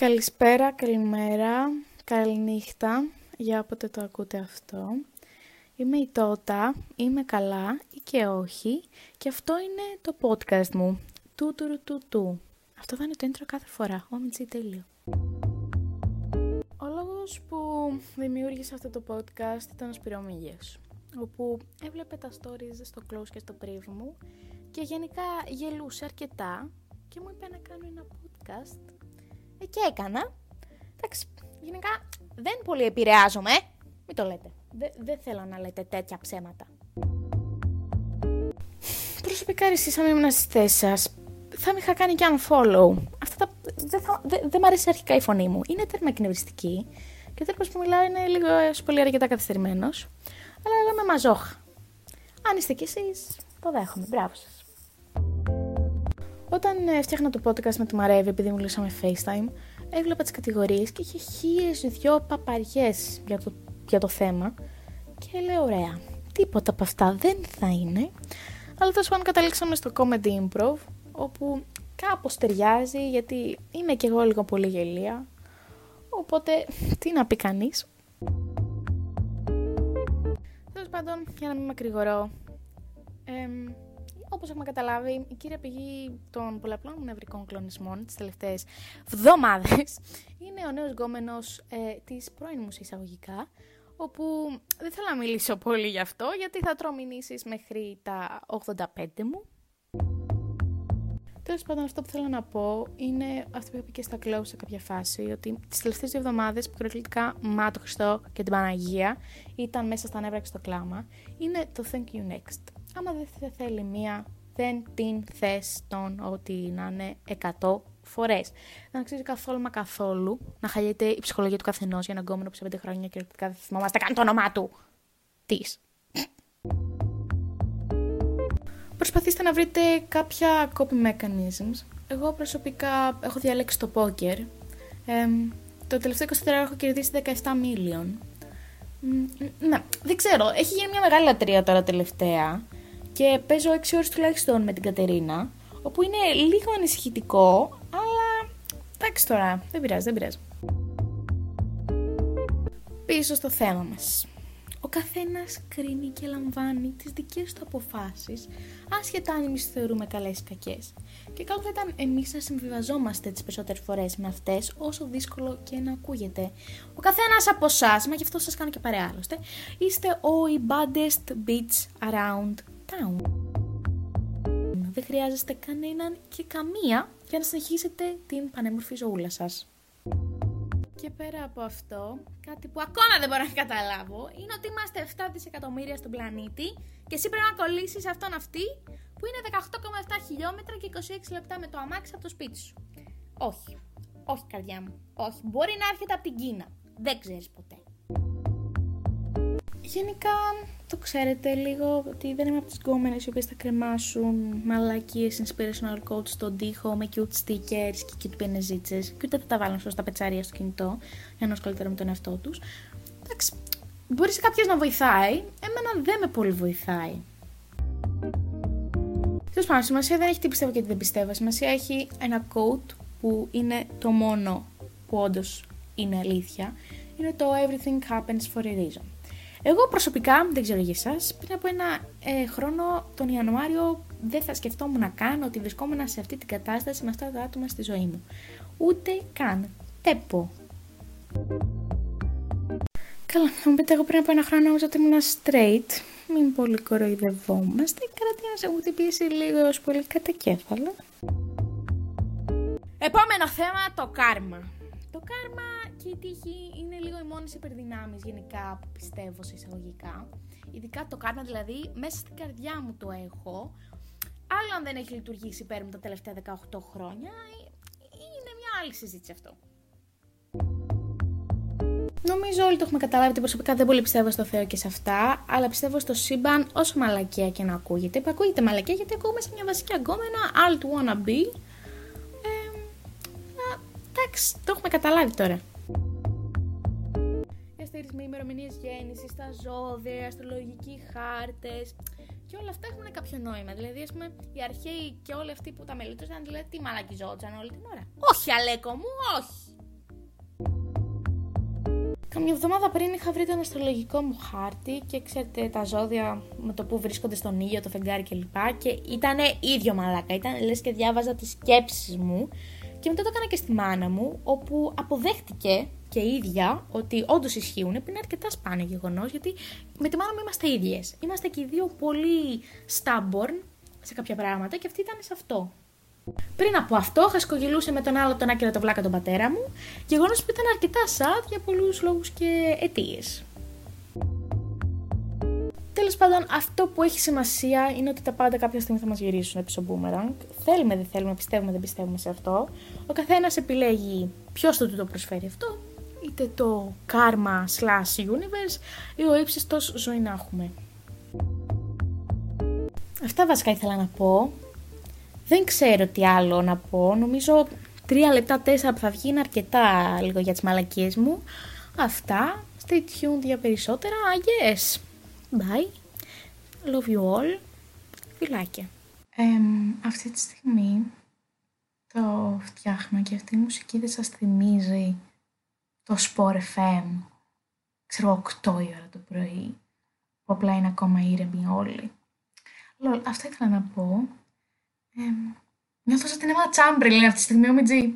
Καλησπέρα, καλημέρα, καληνύχτα, για όποτε το ακούτε αυτό. Είμαι η Τότα, είμαι καλά ή και όχι και αυτό είναι το podcast μου. Του του του του. Αυτό θα είναι το intro κάθε φορά. Όμιτσι τέλειο. Ο λόγος που δημιούργησα αυτό το podcast ήταν ο Σπυρομίγες, όπου έβλεπε τα stories στο close και στο priv μου και γενικά γελούσε αρκετά και μου είπε να κάνω ένα podcast ε, και έκανα. Εντάξει, γενικά δεν πολύ επηρεάζομαι. Μην το λέτε. Δεν θέλω να λέτε τέτοια ψέματα. Προσωπικά εσείς αν ήμουν στις θέσεις σας, θα με είχα κάνει και unfollow. Αυτά τα... Δεν δε, δε μ' αρέσει αρχικά η φωνή μου. Είναι τέρμα εκνευριστική. Και ο τρόπος που μιλάω είναι λίγο πολύ αρκετά καθυστερημένος. Αλλά εγώ είμαι μαζόχα. Αν είστε κι εσείς, το δέχομαι. Μπράβο σας. Όταν ε, φτιάχνα το podcast με τη Μαρέβη, επειδή μιλούσαμε FaceTime, έβλεπα τις κατηγορίες και είχε χίλιες δυο παπαριές για το, για το θέμα. Και λέω, ωραία, τίποτα από αυτά δεν θα είναι. Αλλά τέλος πάντων καταλήξαμε στο comedy improv, όπου κάπως ταιριάζει, γιατί είμαι κι εγώ λίγο πολύ γελία. Οπότε, τι να πει κανείς. Τέλος πάντων, για να μην μακρηγορώ, ε, όπως έχουμε καταλάβει, η κύρια πηγή των πολλαπλών νευρικών κλονισμών τις τελευταίες εβδομάδες είναι ο νέος γκόμενος ε, της πρώην μου εισαγωγικά, όπου δεν θέλω να μιλήσω πολύ γι' αυτό, γιατί θα τρώω μέχρι τα 85 μου. Τέλος πάντων, αυτό που θέλω να πω είναι αυτό που είπα και στα close σε κάποια φάση, ότι τις τελευταίες δύο εβδομάδες που κυριολεκτικά Μα το Χριστό και την Παναγία ήταν μέσα στα νεύρα και στο κλάμα, είναι το Thank You Next. Άμα δεν θέλει μία, δεν την θες τον ότι να είναι 100 φορές. Δεν αξίζει καθόλου μα καθόλου να χαλιέται η ψυχολογία του καθενός για έναν γκόμενο που σε 5 χρόνια και δεν θυμόμαστε καν το όνομά του. Τι. Προσπαθήστε να βρείτε κάποια copy mechanisms. Εγώ προσωπικά έχω διαλέξει το poker. Ε, το τελευταίο 24 έχω κερδίσει 17 million. Ναι, δεν ξέρω. Έχει γίνει μια μεγάλη λατρεία τώρα τελευταία. Και παίζω 6 ώρες τουλάχιστον με την Κατερίνα. Όπου είναι λίγο ανησυχητικό, αλλά εντάξει τώρα, δεν πειράζει, δεν πειράζει. Πίσω στο θέμα μας. Ο καθένας κρίνει και λαμβάνει τις δικές του αποφάσεις, άσχετα αν εμείς θεωρούμε καλές ή κακές. Και καλό θα ήταν εμείς να συμβιβαζόμαστε τις περισσότερες φορές με αυτές, όσο δύσκολο και να ακούγεται. Ο καθένας από εσάς, μα γι' αυτό σας κάνω και παρέα άλλωστε, είστε ο η baddest bitch around town. Δεν χρειάζεστε κανέναν και καμία για να συνεχίσετε την πανέμορφη ζωούλα σας. Και πέρα από αυτό, κάτι που ακόμα δεν μπορώ να καταλάβω είναι ότι είμαστε 7 δισεκατομμύρια στον πλανήτη και εσύ πρέπει να κολλήσεις αυτόν αυτή που είναι 18,7 χιλιόμετρα και 26 λεπτά με το αμάξι από το σπίτι σου. Όχι. Όχι, καρδιά μου. Όχι. Μπορεί να έρχεται από την Κίνα. Δεν ξέρεις ποτέ. Γενικά, το ξέρετε λίγο ότι δεν είμαι από τις γκόμενες οι οποίες θα κρεμάσουν μαλακίες inspirational quotes στον τοίχο με cute stickers και cute πενεζίτσες και ούτε θα τα βάλουν στα πετσάρια στο κινητό για να ασχοληθούν με τον εαυτό τους. Εντάξει, μπορεί σε κάποιος να βοηθάει, εμένα δεν με πολύ βοηθάει. Τέλος πάντων, σημασία δεν έχει τι πιστεύω και τι δεν πιστεύω. Σημασία έχει ένα quote που είναι το μόνο που όντως είναι αλήθεια. Είναι το Everything happens for a reason. Εγώ προσωπικά, δεν ξέρω για εσάς, πριν από ένα ε, χρόνο, τον Ιανουάριο, δεν θα σκεφτόμουν να κάνω ότι βρισκόμουν σε αυτή την κατάσταση με αυτά τα άτομα στη ζωή μου. Ούτε καν. Τέπο. Καλά, θα μου πείτε, εγώ πριν από ένα χρόνο νόμιζα ότι ήμουν straight. Μην πολύ κοροϊδευόμαστε. Κρατή να σε μου χτυπήσει λίγο έω πολύ κατά κέφαλο. Επόμενο θέμα, το κάρμα. Το κάρμα και η τύχη είναι λίγο οι μόνες υπερδυνάμεις γενικά που πιστεύω σε εισαγωγικά. Ειδικά το κάρμα δηλαδή μέσα στην καρδιά μου το έχω. Άλλο αν δεν έχει λειτουργήσει υπέρ μου τα τελευταία 18 χρόνια, είναι μια άλλη συζήτηση αυτό. Νομίζω όλοι το έχουμε καταλάβει ότι προσωπικά δεν πολύ πιστεύω στο Θεό και σε αυτά, αλλά πιστεύω στο σύμπαν όσο μαλακία και να ακούγεται. Που ακούγεται μαλακία γιατί ακούμε σε μια βασική αγκόμενα, alt wanna be. Ε, εντάξει, το έχουμε καταλάβει τώρα χαρακτηρισμοί, ημερομηνίες γέννησης, τα ζώδια, αστρολογικοί χάρτες. Και όλα αυτά έχουν κάποιο νόημα. Δηλαδή, ας πούμε, οι αρχαίοι και όλοι αυτοί που τα μελετούσαν, δηλαδή τι μαλακιζόντουσαν όλη την ώρα. Όχι, Αλέκο μου, όχι. Καμιά εβδομάδα πριν είχα βρει τον αστρολογικό μου χάρτη και ξέρετε τα ζώδια με το που βρίσκονται στον ήλιο, το φεγγάρι κλπ. Και ήταν ίδιο μαλάκα. Ήταν λες και διάβαζα τις σκέψεις μου. Και μετά το έκανα και στη μάνα μου, όπου αποδέχτηκε και η ίδια ότι όντως ισχύουν, που είναι αρκετά σπάνιο γεγονός, γιατί με τη μάνα μου είμαστε ίδιες. Είμαστε και οι δύο πολύ stubborn σε κάποια πράγματα και αυτή ήταν σε αυτό. Πριν από αυτό, χασκογελούσε με τον άλλο τον άκυρο το βλάκα τον πατέρα μου, γεγονός που ήταν αρκετά sad για πολλούς λόγους και αιτίες. Τέλος πάντων, αυτό που έχει σημασία είναι ότι τα πάντα κάποια στιγμή θα μας γυρίσουν πίσω boomerang. Θέλουμε, δεν θέλουμε, πιστεύουμε, δεν πιστεύουμε σε αυτό. Ο καθένας επιλέγει ποιος θα του το προσφέρει αυτό, είτε το karma slash universe ή ο ύψιστος ζωή να έχουμε. Αυτά βασικά ήθελα να πω. Δεν ξέρω τι άλλο να πω. Νομίζω τρία λεπτά, τέσσερα που θα βγει είναι αρκετά λίγο για τις μαλακίες μου. Αυτά. Stay tuned για περισσότερα. Yes. Bye. Love you all. Φιλάκια. αυτή τη στιγμή το φτιάχνω και αυτή η μουσική δεν σας θυμίζει το Sport FM. Ξέρω 8 η ώρα το πρωί. Που απλά είναι ακόμα ήρεμοι όλοι. Λολ, αυτά ήθελα να πω. Ε, νιώθω σαν την Emma Chamberlain αυτή τη στιγμή, ο Μιτζή.